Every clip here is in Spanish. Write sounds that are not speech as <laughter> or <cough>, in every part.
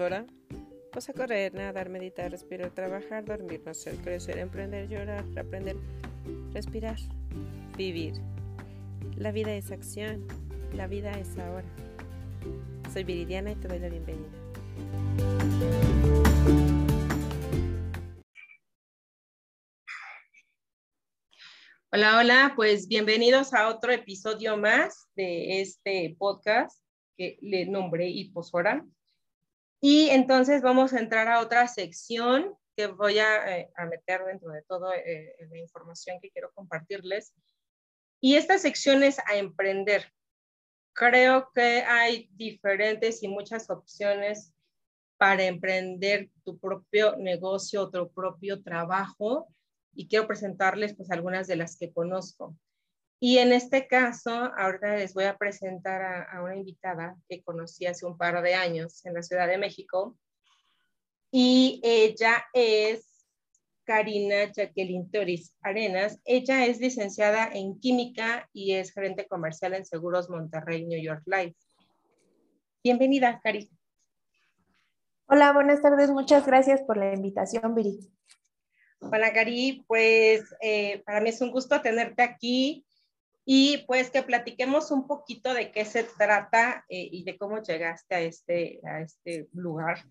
ahora, pues a correr, nadar, meditar, respirar, trabajar, dormir, nacer, crecer, emprender, llorar, aprender, respirar, vivir. La vida es acción, la vida es ahora. Soy Viridiana y te doy la bienvenida. Hola, hola, pues bienvenidos a otro episodio más de este podcast que le nombré Hiposfora. Y entonces vamos a entrar a otra sección que voy a, eh, meter dentro de toda eh, la información que quiero compartirles. Y esta sección es a emprender. Creo que hay diferentes y muchas opciones para emprender tu propio negocio, tu propio trabajo. Y quiero presentarles pues algunas de las que conozco. Y en este caso, ahora les voy a presentar a, una invitada que conocí hace un par de años en la Ciudad de México. Y ella es Karina Jacqueline Toris Arenas. Ella es licenciada en química y es gerente comercial en Seguros Monterrey New York Life. Bienvenida, Karina. Hola, buenas tardes. Muchas gracias por la invitación, Viri. Hola, Cari. Pues eh, para mí es un gusto tenerte aquí y pues que platiquemos un poquito de qué se trata eh, y de cómo llegaste a este, a este lugar.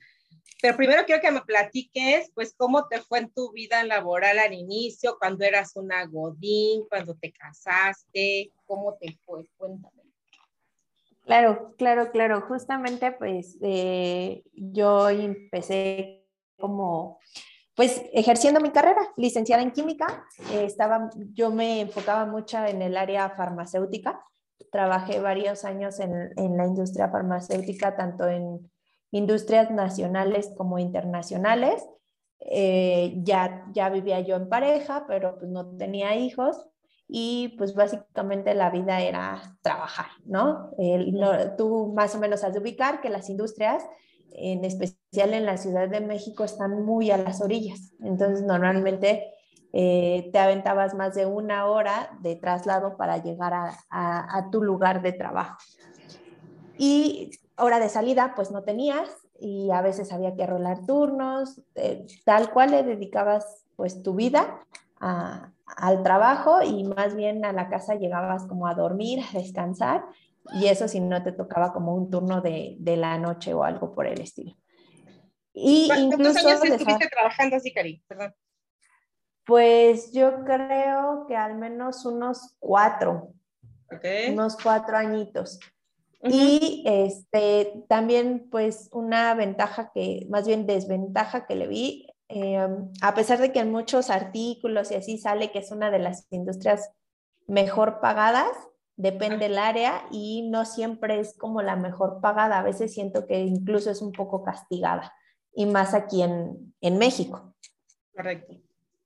Pero primero quiero que me platiques, pues, cómo te fue en tu vida laboral al inicio, cuando eras una godín, cuando te casaste, cómo te fue, cuéntame. Claro, claro, claro. Justamente, pues, eh, yo empecé como pues ejerciendo mi carrera, licenciada en química, eh, estaba, yo me enfocaba mucho en el área farmacéutica, trabajé varios años en, en la industria farmacéutica, tanto en industrias nacionales como internacionales. Eh, ya, ya vivía yo en pareja, pero pues no tenía hijos y pues básicamente la vida era trabajar, ¿no? no tú más o menos has de ubicar que las industrias en especial en la Ciudad de México, están muy a las orillas. Entonces, normalmente eh, te aventabas más de una hora de traslado para llegar a, tu lugar de trabajo. Y hora de salida, pues no tenías y a veces había que rolar turnos, eh, tal cual le dedicabas pues tu vida al trabajo y más bien a la casa llegabas como a dormir, a descansar y eso si no te tocaba como un turno de, de la noche o algo por el estilo. Y ¿Cuántos años estuviste trabajando así, Cari? Perdón. Pues yo creo que al menos unos cuatro. Okay. Unos cuatro añitos. Y este, también pues una ventaja que, más bien desventaja que le vi, em, a pesar de que en muchos artículos y así sale que es una de las industrias mejor pagadas, depende del área y no siempre es como la mejor pagada. A veces siento que incluso es un poco castigada y más aquí en, en México. Correcto.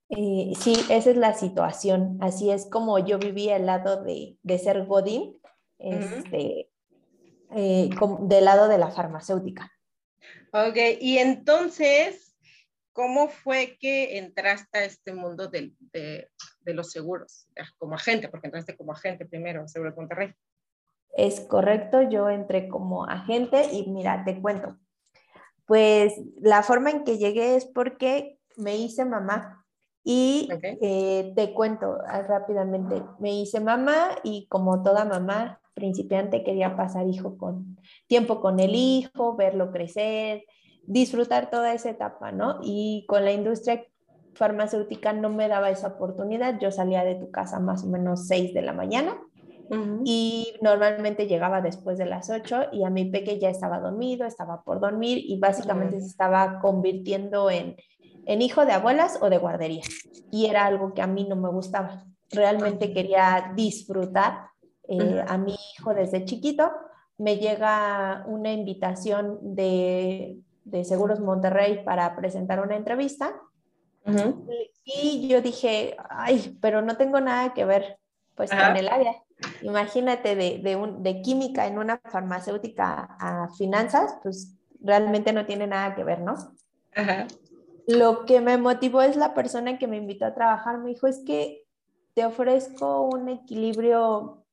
Eh, sí, esa es la situación. Así es como yo vivía el lado de, de ser Godín, este, eh, del lado de la farmacéutica. Ok, y entonces, ¿Cómo fue que entraste a este mundo de, de, los seguros como agente? Porque entraste como agente primero, Seguro de Monterrey. Es correcto, yo entré como agente y mira, te cuento. Pues la forma en que llegué es porque me hice mamá y eh, te cuento ah, rápidamente, me hice mamá y como toda mamá principiante quería pasar hijo con tiempo con el hijo, verlo crecer, disfrutar toda esa etapa, ¿no? Y con la industria farmacéutica no me daba esa oportunidad. Yo salía de tu casa más o menos 6 de la mañana y normalmente llegaba después de las 8 y a mi peque ya estaba dormido, estaba por dormir y básicamente se estaba convirtiendo en, en hijo de abuelas o de guardería. Y era algo que a mí no me gustaba. Realmente quería disfrutar eh, a mi hijo desde chiquito. Me llega una invitación de de Seguros Monterrey para presentar una entrevista. Y yo dije, ay, pero no tengo nada que ver pues con el área. Imagínate de, de, un, de química en una farmacéutica a finanzas, pues realmente no tiene nada que ver, ¿no? Lo que me motivó es la persona que me invitó a trabajar. Me dijo, es que te ofrezco un equilibrio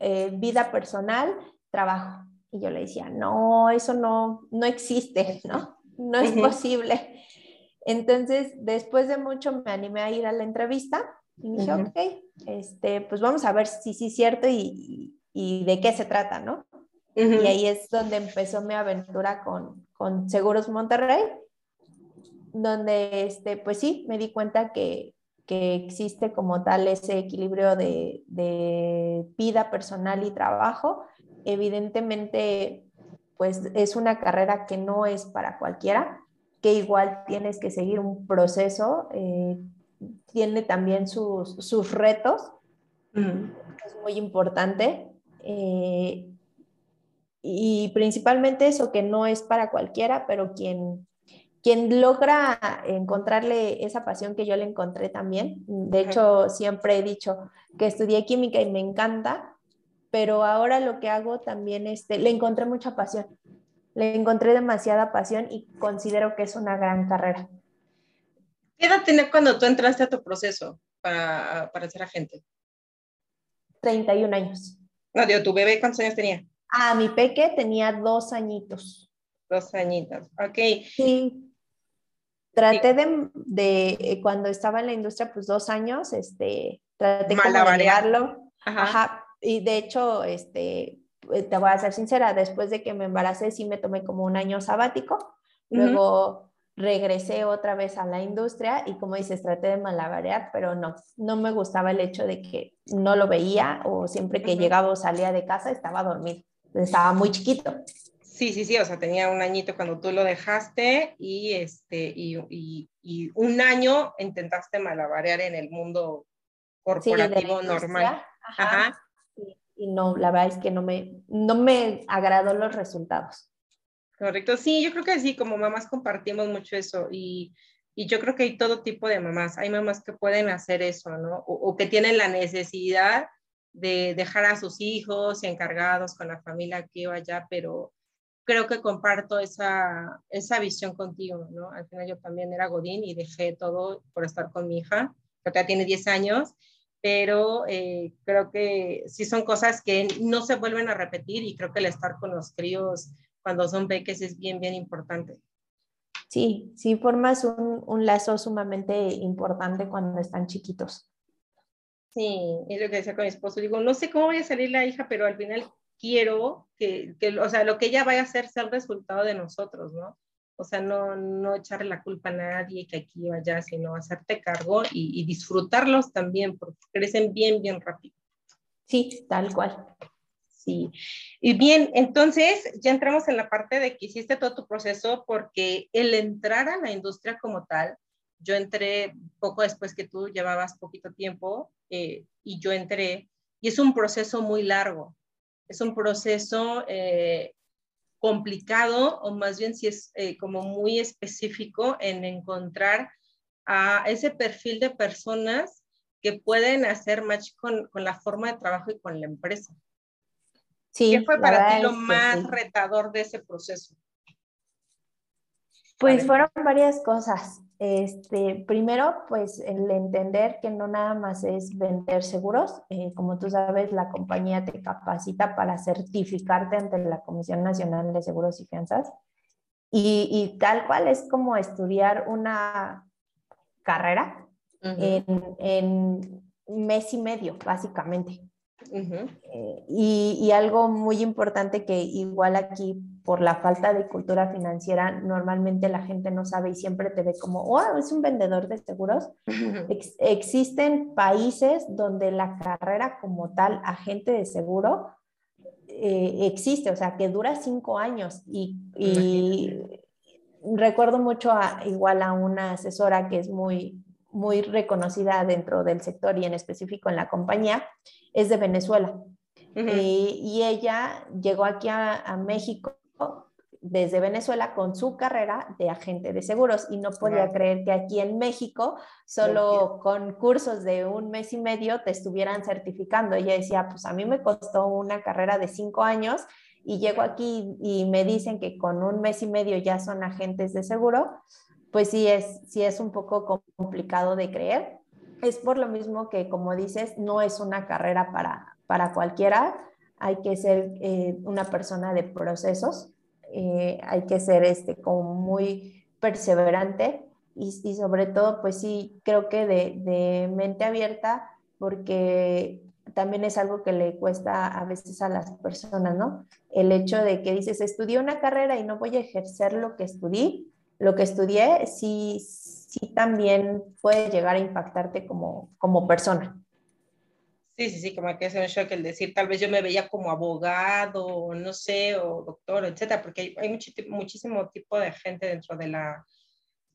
eh, vida personal, trabajo. Y yo le decía, no, eso no, no existe, <laughs> ¿no? No es posible. Entonces, después de mucho me animé a ir a la entrevista y dije, ok, este, pues vamos a ver si sí es cierto y, y, de qué se trata, ¿no? Y ahí es donde empezó mi aventura con, con Seguros Monterrey, donde, este, pues sí, me di cuenta que, que existe como tal ese equilibrio de, de vida personal y trabajo. Evidentemente, pues es una carrera que no es para cualquiera, que igual tienes que seguir un proceso, eh, tiene también sus, sus retos, es muy importante. Eh, y principalmente eso, que no es para cualquiera, pero quien, quien logra encontrarle esa pasión que yo le encontré también. De hecho, siempre he dicho que estudié química y me encanta, pero ahora lo que hago también, este, le encontré mucha pasión. Le encontré demasiada pasión y considero que es una gran carrera. ¿Qué edad tenías cuando tú entraste a tu proceso para, para ser agente? 31 años. No, digo, ¿tu bebé cuántos años tenía? Ah, mi peque tenía dos añitos. Dos añitos, ok. Sí. Traté de, de, cuando estaba en la industria, pues dos años, este, traté de. Ajá. Ajá. Y de hecho, este, eh, te voy a ser sincera, después de que me embaracé, sí me tomé como un año sabático. Luego regresé otra vez a la industria y como dices, traté de malabarear, pero no, no me gustaba el hecho de que no lo veía o siempre que llegaba o salía de casa estaba dormido, estaba muy chiquito. Sí, sí, sí, o sea, tenía un añito cuando tú lo dejaste y, este, y, y, un año intentaste malabarear en el mundo corporativo normal. Ajá. Y no, la verdad es que no me, no me agradó los resultados. Correcto, sí, yo creo que sí, como mamás compartimos mucho eso y, y yo creo que hay todo tipo de mamás. Hay mamás que pueden hacer eso, ¿no? O, que tienen la necesidad de dejar a sus hijos encargados con la familia aquí o allá, pero creo que comparto esa, esa visión contigo, ¿no? Al final yo también era Godín y dejé todo por estar con mi hija, que ya tiene 10 años, pero eh, creo que sí son cosas que no se vuelven a repetir y creo que el estar con los críos cuando son peques es bien, bien importante. Sí, sí formas un, un lazo sumamente importante cuando están chiquitos. Sí, es lo que decía con mi esposo. Digo, no sé cómo vaya a salir la hija, pero al final quiero que, que, o sea, lo que ella vaya a hacer sea el resultado de nosotros, ¿no? O sea, no, no echarle la culpa a nadie que aquí o allá, sino hacerte cargo y, y disfrutarlos también, porque crecen bien, bien rápido. Sí, tal cual. Sí. Y bien, entonces ya entramos en la parte de que hiciste todo tu proceso porque el entrar a la industria como tal, yo entré poco después que tú llevabas poquito tiempo eh, y yo entré y es un proceso muy largo, es un proceso eh, complicado o más bien si es eh, como muy específico en encontrar a ese perfil de personas que pueden hacer match con, con la forma de trabajo y con la empresa. ¿Qué fue para ti lo más retador de ese proceso? Pues fueron varias cosas. Este, primero, pues el entender que no nada más es vender seguros. Eh, como tú sabes, la compañía te capacita para certificarte ante la Comisión Nacional de Seguros y Fianzas. Y, y tal cual es como estudiar una carrera en, en mes y medio, básicamente. Eh, y, algo muy importante que igual aquí por la falta de cultura financiera normalmente la gente no sabe y siempre te ve como, oh, es un vendedor de seguros. existen países donde la carrera como tal, agente de seguro, eh, existe, o sea, que dura cinco años y, y recuerdo mucho a, igual a una asesora que es muy, muy reconocida dentro del sector y en específico en la compañía, es de Venezuela. Eh, y ella llegó aquí a, México desde Venezuela con su carrera de agente de seguros y no podía creer que aquí en México, solo con cursos de un mes y medio, te estuvieran certificando. Ella decía, pues a mí me costó una carrera de cinco años y llego aquí y me dicen que con un mes y medio ya son agentes de seguro, pues sí es, sí es un poco complicado de creer es por lo mismo que, como dices, no es una carrera para, para cualquiera. Hay que ser eh, una persona de procesos, eh, hay que ser este, como muy perseverante y, sobre todo, pues sí, creo que de, de mente abierta, porque también es algo que le cuesta a veces a las personas, ¿no? El hecho de que dices, estudié una carrera y no voy a ejercer lo que estudié, lo que estudié, sí, sí también puede llegar a impactarte como, como persona. Sí, sí, sí, como que es un shock el decir, tal vez yo me veía como abogado, no sé, o doctor, etcétera, porque hay, mucho, muchísimo tipo de gente dentro de la,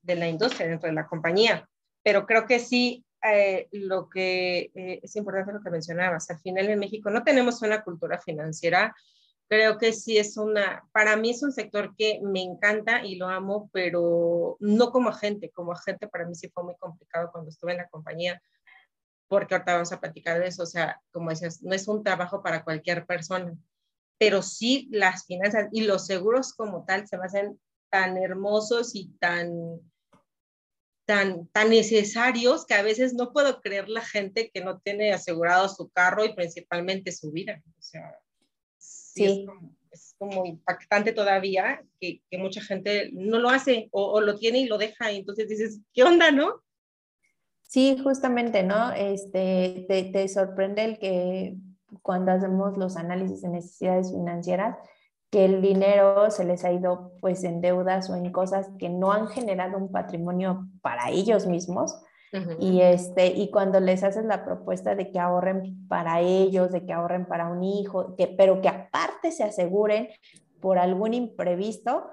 de la industria, dentro de la compañía. Pero creo que sí, eh, lo que eh, es importante lo que mencionabas, al final en México no tenemos una cultura financiera, creo que sí es una, para mí es un sector que me encanta y lo amo, pero no como agente, como agente para mí sí fue muy complicado cuando estuve en la compañía, porque ahorita vamos a platicar de eso, o sea, como decías, no es un trabajo para cualquier persona, pero sí las finanzas y los seguros como tal se me hacen tan hermosos y tan tan, tan necesarios que a veces no puedo creer la gente que no tiene asegurado su carro y principalmente su vida. O sea, sí, Es, como, impactante todavía que, que, mucha gente no lo hace o, lo tiene y lo deja y entonces dices, ¿qué onda, no? Sí, justamente, ¿no? Este, te, te sorprende el que cuando hacemos los análisis de necesidades financieras, que el dinero se les ha ido pues en deudas o en cosas que no han generado un patrimonio para ellos mismos. Y, este, y cuando les haces la propuesta de que ahorren para ellos, de que ahorren para un hijo, que, pero que aparte se aseguren por algún imprevisto,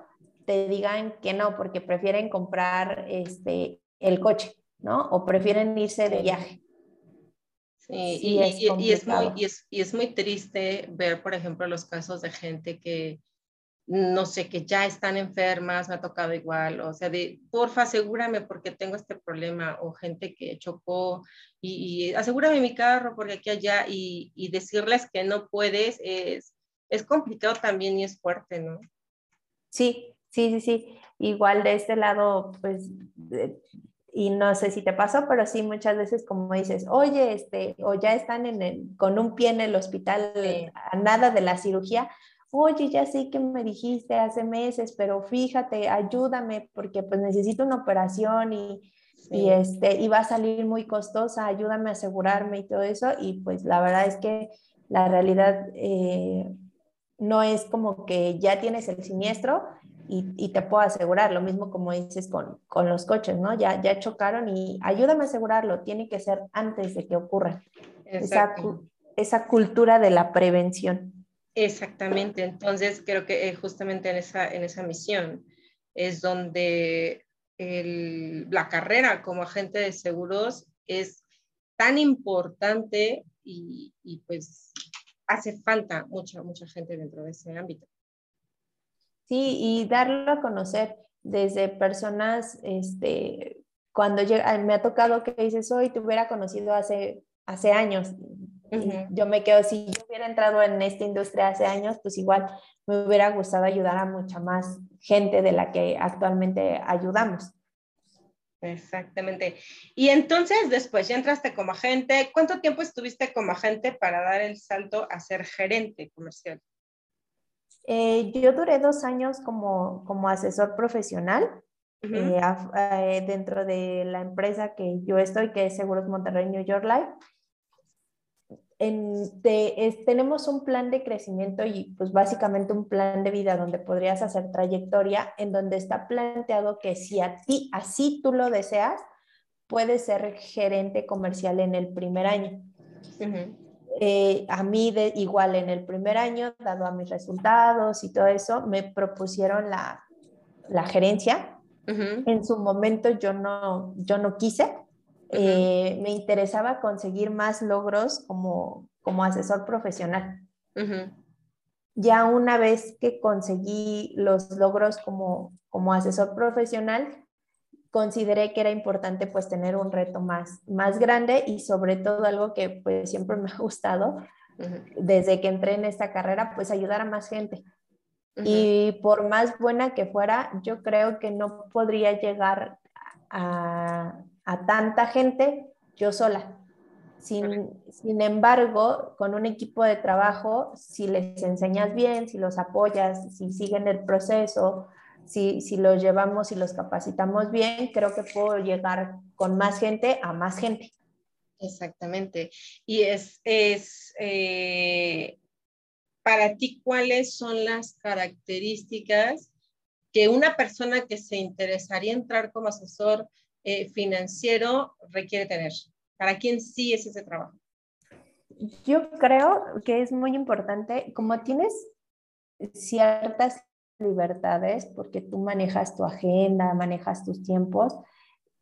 te digan que no, porque prefieren comprar este, el coche, ¿no? O prefieren irse de viaje. Y, es y, es muy, y, es, muy triste ver, por ejemplo, los casos de gente que, no sé, que ya están enfermas, me ha tocado igual, o sea, de, porfa, asegúrame porque tengo este problema, o gente que chocó y, asegúrame mi carro porque aquí allá, y, y decirles que no puedes es, es complicado también y es fuerte, ¿no? Sí, sí, sí, sí. Igual de este lado, pues y no sé si te pasó, pero sí muchas veces como dices, oye, este, o ya están en el, con un pie en el hospital a nada de la cirugía, oye, ya sé que me dijiste hace meses, pero fíjate, ayúdame porque pues necesito una operación y, y, este, y va a salir muy costosa, ayúdame a asegurarme y todo eso. Y pues la verdad es que la realidad eh, no es como que ya tienes el siniestro y, te puedo asegurar, lo mismo como dices con, con, los coches, ¿no? Ya, ya chocaron y ayúdame a asegurarlo, tiene que ser antes de que ocurra. Esa, esa, cultura de la prevención. Exactamente, entonces creo que eh, justamente en esa, en esa misión es donde el, la carrera como agente de seguros es tan importante y, y pues hace falta mucha, mucha gente dentro de ese ámbito. Sí, y darlo a conocer desde personas, este, cuando llega, me ha tocado que dices, hoy te hubiera conocido hace, hace años. Yo me quedo, si yo hubiera entrado en esta industria hace años, pues igual me hubiera gustado ayudar a mucha más gente de la que actualmente ayudamos. Exactamente. Y entonces después ya entraste como agente. ¿Cuánto tiempo estuviste como agente para dar el salto a ser gerente comercial? Eh, yo duré dos años como, como asesor profesional eh, eh, dentro de la empresa que yo estoy, que es Seguros Monterrey New York Life. En, tenemos un plan de crecimiento y pues básicamente un plan de vida donde podrías hacer trayectoria en donde está planteado que si a ti así tú lo deseas, puedes ser gerente comercial en el primer año. Eh, a mí de, igual en el primer año, dado a mis resultados y todo eso, me propusieron la, la gerencia. En su momento yo no, yo no quise. Eh, me interesaba conseguir más logros como, como asesor profesional. Ya una vez que conseguí los logros como, como asesor profesional, consideré que era importante pues tener un reto más, más grande y sobre todo algo que pues siempre me ha gustado desde que entré en esta carrera, pues ayudar a más gente. Y por más buena que fuera, yo creo que no podría llegar a, a tanta gente yo sola. Sin, sin, embargo, con un equipo de trabajo, si les enseñas bien, si los apoyas, si siguen el proceso, si, si los llevamos y los capacitamos bien, creo que puedo llegar con más gente a más gente. Exactamente. Y es, es eh, para ti, ¿cuáles son las características que una persona que se interesaría entrar como asesor eh, financiero requiere tener? ¿Para quién sí es ese trabajo? Yo creo que es muy importante, como tienes ciertas libertades, porque tú manejas tu agenda, manejas tus tiempos,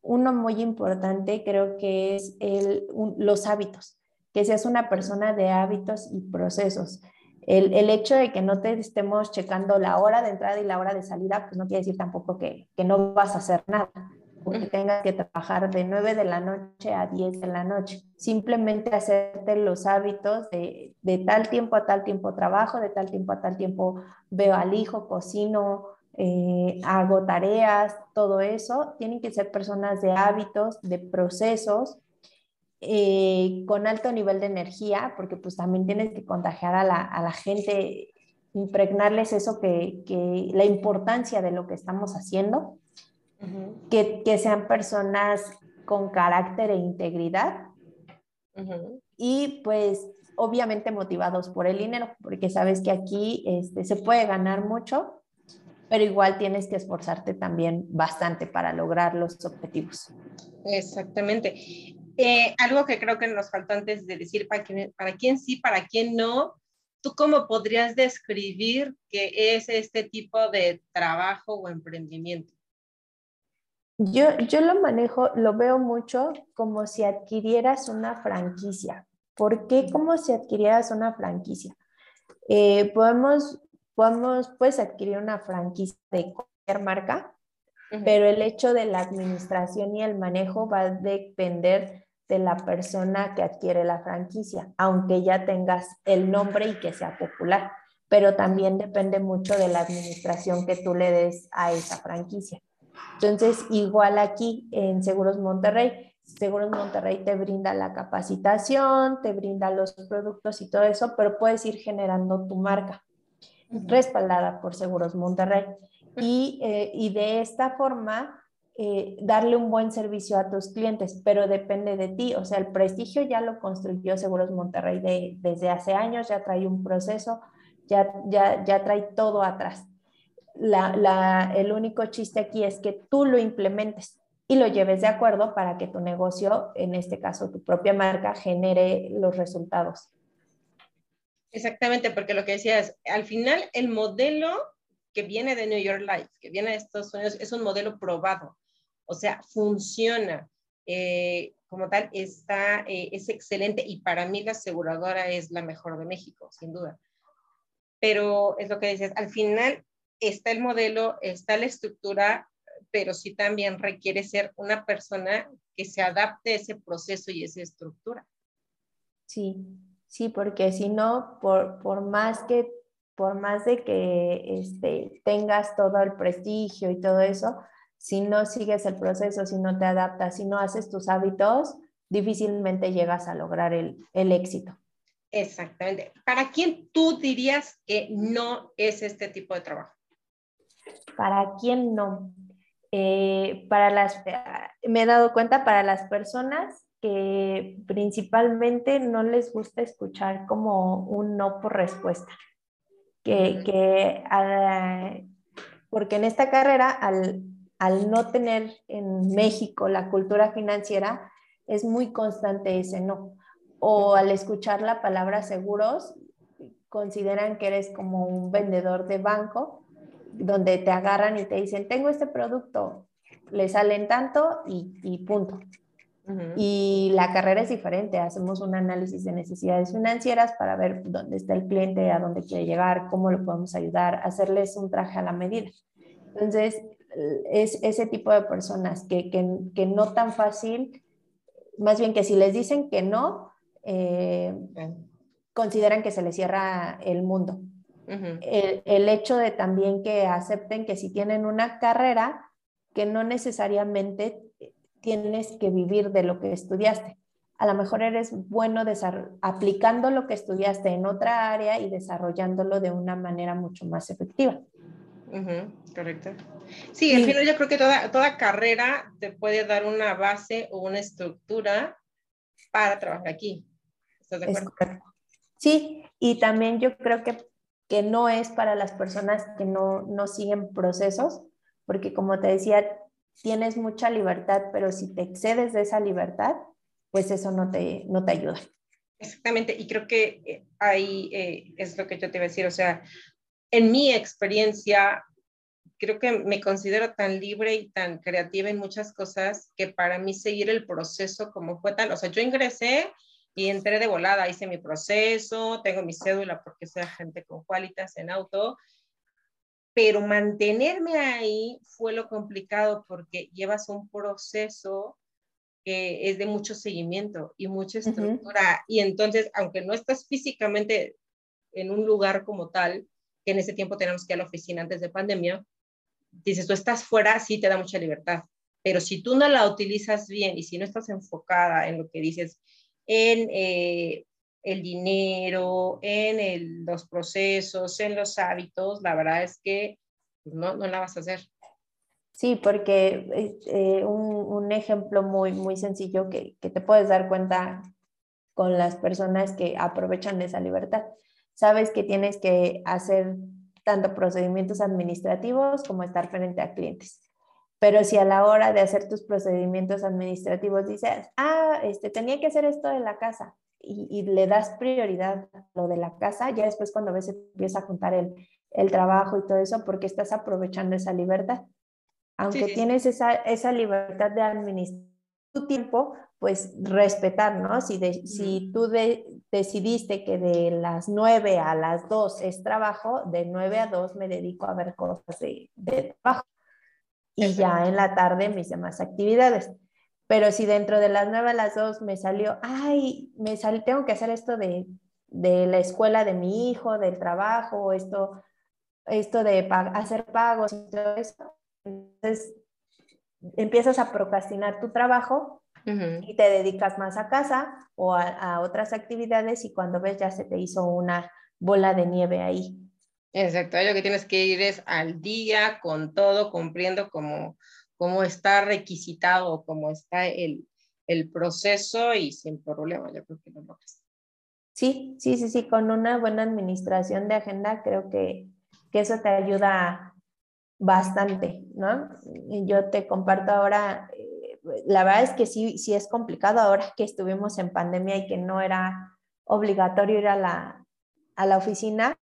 uno muy importante creo que es el, los hábitos, que seas una persona de hábitos y procesos. El, el, hecho de que no te estemos checando la hora de entrada y la hora de salida, pues no quiere decir tampoco que, que no vas a hacer nada, porque tengas que trabajar de 9 de la noche a 10 de la noche. Simplemente hacerte los hábitos de, de tal tiempo a tal tiempo trabajo, de tal tiempo a tal tiempo veo al hijo, cocino, eh, hago tareas, todo eso. Tienen que ser personas de hábitos, de procesos, eh, con alto nivel de energía, porque pues también tienes que contagiar a la, a la gente, impregnarles eso que, que, la importancia de lo que estamos haciendo, que, que, sean personas con carácter e integridad y pues obviamente motivados por el dinero, porque sabes que aquí este, se puede ganar mucho, pero igual tienes que esforzarte también bastante para lograr los objetivos. Exactamente. Eh, algo que creo que nos faltó antes de decir para quién, para quién sí, para quién no, ¿tú cómo podrías describir qué es este tipo de trabajo o emprendimiento? Yo, yo lo manejo, lo veo mucho como si adquirieras una franquicia. ¿Por qué como si adquirieras una franquicia? Eh, podemos podemos, adquirir una franquicia de cualquier marca, pero el hecho de la administración y el manejo va a depender de la persona que adquiere la franquicia, aunque ya tengas el nombre y que sea popular, pero también depende mucho de la administración que tú le des a esa franquicia. Entonces, igual aquí en Seguros Monterrey, Seguros Monterrey te brinda la capacitación, te brinda los productos y todo eso, pero puedes ir generando tu marca respaldada por Seguros Monterrey. Y, eh, y de esta forma, eh, darle un buen servicio a tus clientes, pero depende de ti. O sea, el prestigio ya lo construyó Seguros Monterrey de, desde hace años, ya trae un proceso, ya, ya, ya trae todo atrás. La, la, el único chiste aquí es que tú lo implementes y lo lleves de acuerdo para que tu negocio, en este caso tu propia marca, genere los resultados. Exactamente, porque lo que decía es, al final el modelo que viene de New York Life, que viene de Estados Unidos, es un modelo probado, o sea, funciona. Eh, como tal, está, eh, es excelente y para mí la aseguradora es la mejor de México, sin duda. Pero es lo que dices, al final está el modelo, está la estructura, pero sí también requiere ser una persona que se adapte a ese proceso y esa estructura. Sí, Sí, porque si no, por, por más que por más de que este, tengas todo el prestigio y todo eso, si no sigues el proceso, si no te adaptas, si no haces tus hábitos, difícilmente llegas a lograr el, el éxito. Exactamente. ¿Para quién tú dirías que no es este tipo de trabajo? ¿Para quién no? Eh, para las, me he dado cuenta para las personas que principalmente no les gusta escuchar como un no por respuesta. Que, que porque en esta carrera, al, al no tener en México la cultura financiera, es muy constante ese no. O al escuchar la palabra seguros, consideran que eres como un vendedor de banco, donde te agarran y te dicen, tengo este producto, le salen tanto y, y punto. Y la carrera es diferente, hacemos un análisis de necesidades financieras para ver dónde está el cliente, a dónde quiere llegar, cómo lo podemos ayudar, hacerles un traje a la medida. Entonces, es ese tipo de personas que, que, que no tan fácil, más bien que si les dicen que no, eh, consideran que se les cierra el mundo. El, el hecho de también que acepten que si tienen una carrera, que no necesariamente tienes que vivir de lo que estudiaste. a lo mejor eres bueno aplicando lo que estudiaste en otra área y desarrollándolo de una manera mucho más efectiva. correcto. Sí, al final yo creo que toda, toda carrera te puede dar una base o una estructura para trabajar aquí. ¿Estás de acuerdo? Sí, y también yo creo que, que no es para las personas que no, no siguen procesos, porque como te decía, tienes mucha libertad, pero si te excedes de esa libertad, pues eso no te, no te ayuda. Exactamente, y creo que eh, ahí eh, es lo que yo te iba a decir, o sea, en mi experiencia, creo que me considero tan libre y tan creativa en muchas cosas que para mí seguir el proceso como fue tal, o sea, yo ingresé y entré de volada, hice mi proceso, tengo mi cédula porque soy agente con cualitas en auto, pero mantenerme ahí fue lo complicado porque llevas un proceso que es de mucho seguimiento y mucha estructura. Y entonces, aunque no estás físicamente en un lugar como tal, que en ese tiempo tenemos que ir a la oficina antes de pandemia, dices, tú estás fuera, sí te da mucha libertad. Pero si tú no la utilizas bien y si no estás enfocada en lo que dices, en eh, el dinero, en los procesos, en los hábitos, la verdad es que pues, no, no la vas a hacer. Sí, porque eh, un, ejemplo muy, muy sencillo que, que, te puedes dar cuenta con las personas que aprovechan esa libertad. Sabes que tienes que hacer tanto procedimientos administrativos como estar frente a clientes. Pero si a la hora de hacer tus procedimientos administrativos dices, ah, este, tenía que hacer esto de la casa y, y le das prioridad a lo de la casa, ya después cuando ves empieza a juntar el, el trabajo y todo eso porque estás aprovechando esa libertad. Aunque tienes esa, esa, libertad de administrar tu tiempo, pues respetar, ¿no? Si, si tú decidiste que de las 9 a las 2 es trabajo, de 9 a 2 me dedico a ver cosas de, de trabajo y ya en la tarde mis demás actividades. Pero si dentro de las 9 a las 2 me salió, ay, me salió, tengo que hacer esto de, de la escuela de mi hijo, del trabajo, esto, esto de hacer pagos todo eso, entonces, empiezas a procrastinar tu trabajo y te dedicas más a casa o a, otras actividades y cuando ves ya se te hizo una bola de nieve ahí. Exacto, lo que tienes que ir es al día con todo, cumpliendo como, como está requisitado como está el, el proceso y sin problema, yo creo que lo logras. Sí, sí, sí, sí, con una buena administración de agenda creo que, que eso te ayuda bastante, ¿no? Yo te comparto ahora, eh, la verdad es que sí, sí es complicado ahora que estuvimos en pandemia y que no era obligatorio ir a la, a la oficina,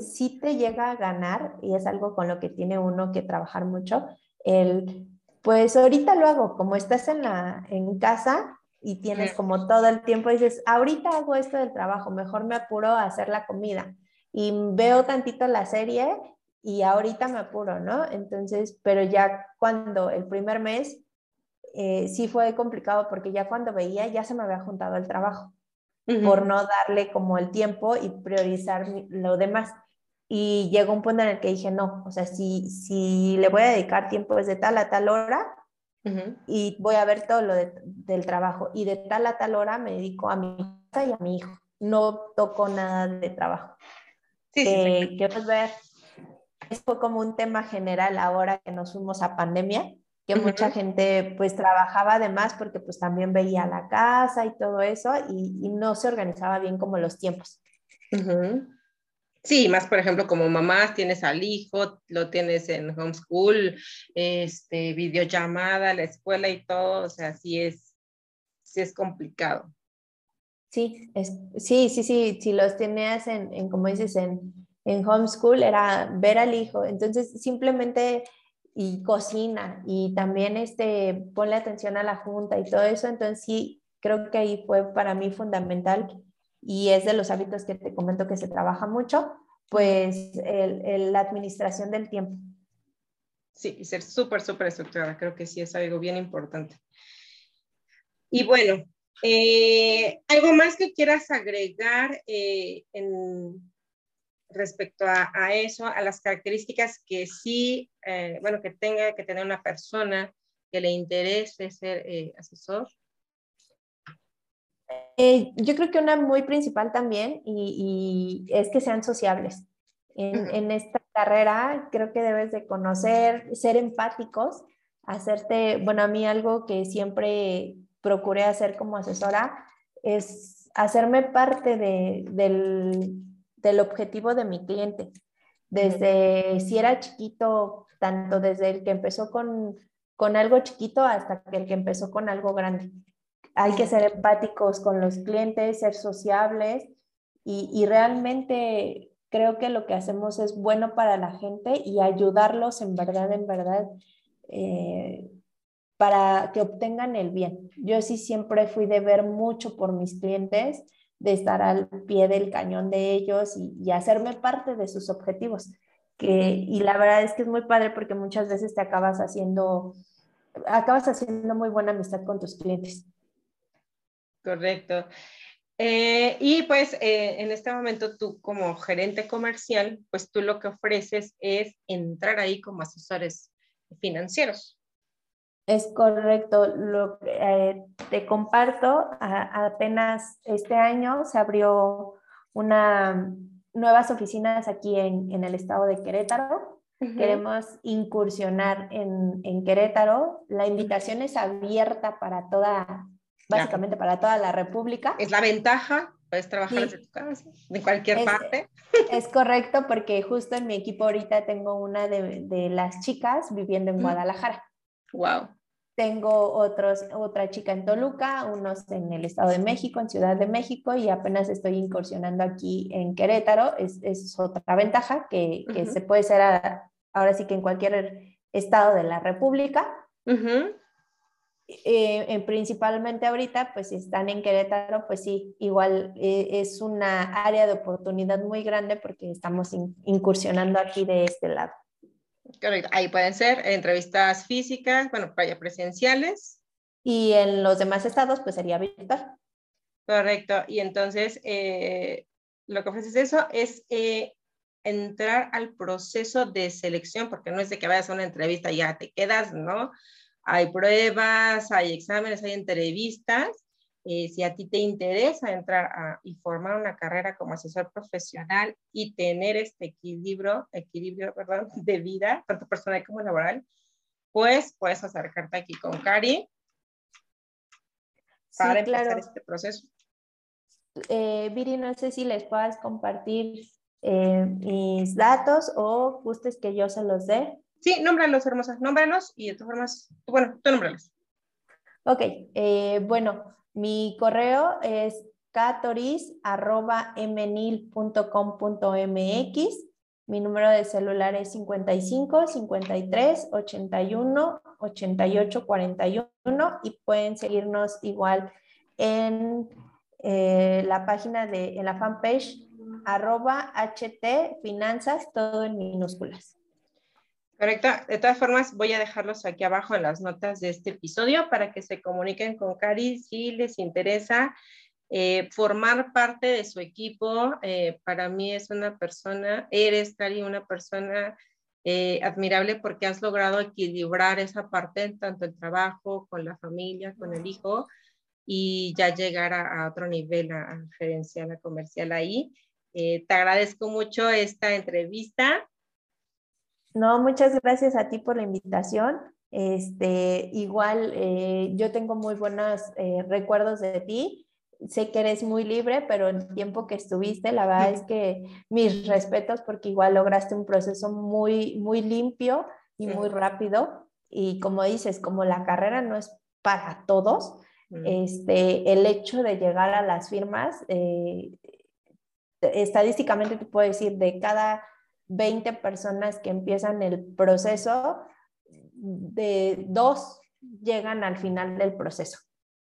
sí te llega a ganar y es algo con lo que tiene uno que trabajar mucho, el, pues ahorita lo hago, como estás en, la, en casa y tienes como todo el tiempo, dices, ahorita hago esto del trabajo, mejor me apuro a hacer la comida y veo tantito la serie y ahorita me apuro, ¿no? Entonces, pero ya cuando el primer mes eh, sí fue complicado porque ya cuando veía ya se me había juntado el trabajo por no darle como el tiempo y priorizar lo demás. Y llegó un punto en el que dije, no, o sea, si, si le voy a dedicar tiempo desde tal a tal hora y voy a ver todo lo del trabajo y de tal a tal hora me dedico a mi casa y a mi hijo. No toco nada de trabajo. Sí, sí, quiero ver fue como un tema general ahora que nos fuimos a pandemia, que mucha gente pues trabajaba además porque pues también veía la casa y todo eso y, no se organizaba bien como los tiempos. Sí, más por ejemplo como mamás tienes al hijo, lo tienes en homeschool, este, videollamada, la escuela y todo, o sea, sí es, sí es complicado. Sí, es, sí, sí, sí, si los tenías en, en como dices, en, en homeschool era ver al hijo. Entonces, simplemente y cocina y también este, ponle atención a la junta y todo eso. Entonces, sí, creo que ahí fue para mí fundamental y es de los hábitos que te comento que se trabaja mucho, pues el, la administración del tiempo. Sí, y ser súper, súper estructurada, creo que sí es algo bien importante. Y bueno, eh, ¿algo más que quieras agregar eh, en, respecto a, eso, a las características que sí, eh, bueno, que tenga que tener una persona que le interese ser eh, asesor? Eh, yo creo que una muy principal también y, es que sean sociables. En, esta carrera creo que debes de conocer, ser empáticos, hacerte, bueno, a mí algo que siempre procuré hacer como asesora es hacerme parte de, del, del objetivo de mi cliente. Desde si era chiquito, tanto desde el que empezó con, con algo chiquito hasta el que empezó con algo grande. Hay que ser empáticos con los clientes, ser sociables y, y realmente creo que lo que hacemos es bueno para la gente y ayudarlos en verdad, en verdad, eh, para que obtengan el bien. Yo sí siempre fui de ver mucho por mis clientes, de estar al pie del cañón de ellos y, y hacerme parte de sus objetivos. Que, y la verdad es que es muy padre porque muchas veces te acabas haciendo, acabas haciendo muy buena amistad con tus clientes. Correcto. Eh, y pues eh, en este momento tú como gerente comercial, pues tú lo que ofreces es entrar ahí como asesores financieros. Es correcto. Lo eh, te comparto, apenas este año se abrió una nuevas oficinas aquí en, en el estado de Querétaro. Queremos incursionar en, en, Querétaro. La invitación es abierta para toda, básicamente para toda la República. Es la ventaja, puedes trabajar desde tu casa, de cualquier parte. Es correcto, porque justo en mi equipo ahorita tengo una de, de las chicas viviendo en Guadalajara. Wow. Tengo otros, otra chica en Toluca, unos en el Estado de México, en Ciudad de México, y apenas estoy incursionando aquí en Querétaro. Es, es otra ventaja que, que se puede ser ahora sí que en cualquier estado de la República. Eh, principalmente ahorita, pues si están en Querétaro, pues sí, igual eh, es una área de oportunidad muy grande porque estamos incursionando aquí de este lado. Ahí pueden ser entrevistas físicas, bueno, vaya presenciales. Y en los demás estados, pues sería virtual. Correcto. Y entonces, eh, lo que ofreces eso es eh, entrar al proceso de selección, porque no es de que vayas a una entrevista y ya te quedas, ¿no? Hay pruebas, hay exámenes, hay entrevistas eh, si a ti te interesa entrar a, y formar una carrera como asesor profesional y tener este equilibrio, equilibrio <laughs> perdón, de vida, tanto personal como laboral, pues puedes acercarte aquí con Cari para empezar este proceso. Eh, Viri, no sé si les puedas compartir eh, mis datos o gustes que yo se los dé. Sí, nómbralos, hermosa, nómbralos y de todas formas, bueno, tú nómbralos. Ok, eh, bueno, mi correo es catoris.mnil.com.mx. Mi número de celular es 55 53 81 88 41 y pueden seguirnos igual en eh, la página de en la fanpage arroba ht finanzas todo en minúsculas. Correcto. De todas formas, voy a dejarlos aquí abajo en las notas de este episodio para que se comuniquen con Cari si les interesa eh, formar parte de su equipo. Eh, para mí es una persona, eres, Cari, una persona eh, admirable porque has logrado equilibrar esa parte, tanto el trabajo, con la familia, con el hijo, y ya llegar a, otro nivel, a, a gerencial, a comercial ahí. te agradezco mucho esta entrevista. No, muchas gracias a ti por la invitación. Este, igual eh, yo tengo muy buenos eh, recuerdos de ti. Sé que eres muy libre, pero el tiempo que estuviste, la verdad es que mis respetos porque igual lograste un proceso muy, muy limpio y muy rápido. Y como dices, como la carrera no es para todos, este, el hecho de llegar a las firmas, eh, estadísticamente te puedo decir, de cada 20 personas que empiezan el proceso, de dos llegan al final del proceso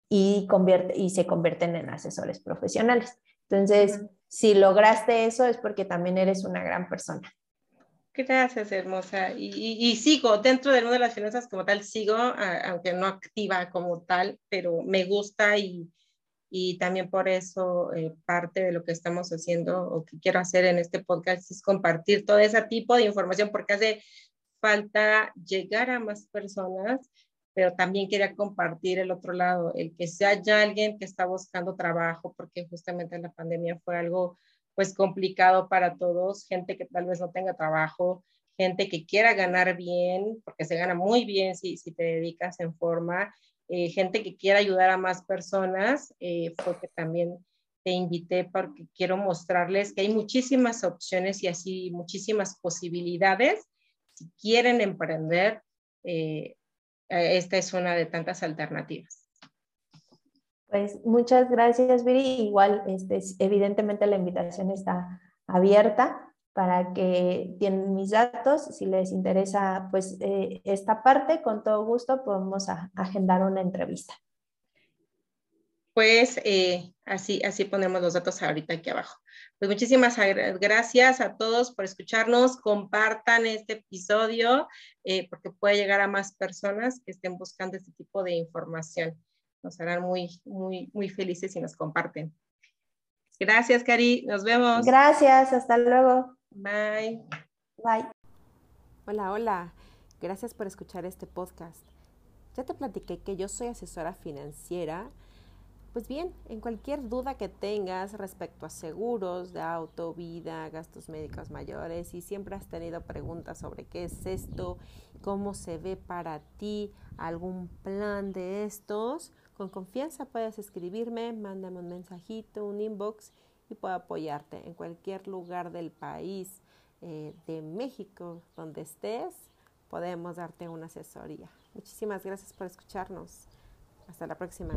y, convierte, y se convierten en asesores profesionales. Entonces, si lograste eso es porque también eres una gran persona. Gracias, hermosa. Y, y, sigo dentro del mundo de las finanzas como tal, sigo, aunque no activa como tal, pero me gusta y, y también por eso eh, parte de lo que estamos haciendo o que quiero hacer en este podcast es compartir todo ese tipo de información porque hace falta llegar a más personas pero también quería compartir el otro lado, el que sea ya alguien que está buscando trabajo, porque justamente la pandemia fue algo pues complicado para todos, gente que tal vez no tenga trabajo, gente que quiera ganar bien, porque se gana muy bien si, si te dedicas en forma, eh, gente que quiera ayudar a más personas, eh, porque también te invité porque quiero mostrarles que hay muchísimas opciones y así muchísimas posibilidades. Si quieren emprender, eh, esta es una de tantas alternativas. Pues muchas gracias, Viri. Igual, este, evidentemente la invitación está abierta para que tienen mis datos. Si les interesa pues eh, esta parte, con todo gusto podemos agendar una entrevista. Pues eh, así, así ponemos los datos ahorita aquí abajo. Pues muchísimas gracias a todos por escucharnos. Compartan este episodio eh, porque puede llegar a más personas que estén buscando este tipo de información. Nos harán muy, muy, muy felices si nos comparten. Gracias, Cari. Nos vemos. Gracias. Hasta luego. Bye. Bye. Hola, hola. Gracias por escuchar este podcast. Ya te platiqué que yo soy asesora financiera pues bien, en cualquier duda que tengas respecto a seguros de auto, vida, gastos médicos mayores, y siempre has tenido preguntas sobre qué es esto, cómo se ve para ti algún plan de estos, con confianza puedes escribirme, mándame un mensajito, un inbox y puedo apoyarte en cualquier lugar del país, eh, de México, donde estés, podemos darte una asesoría. Muchísimas gracias por escucharnos. Hasta la próxima.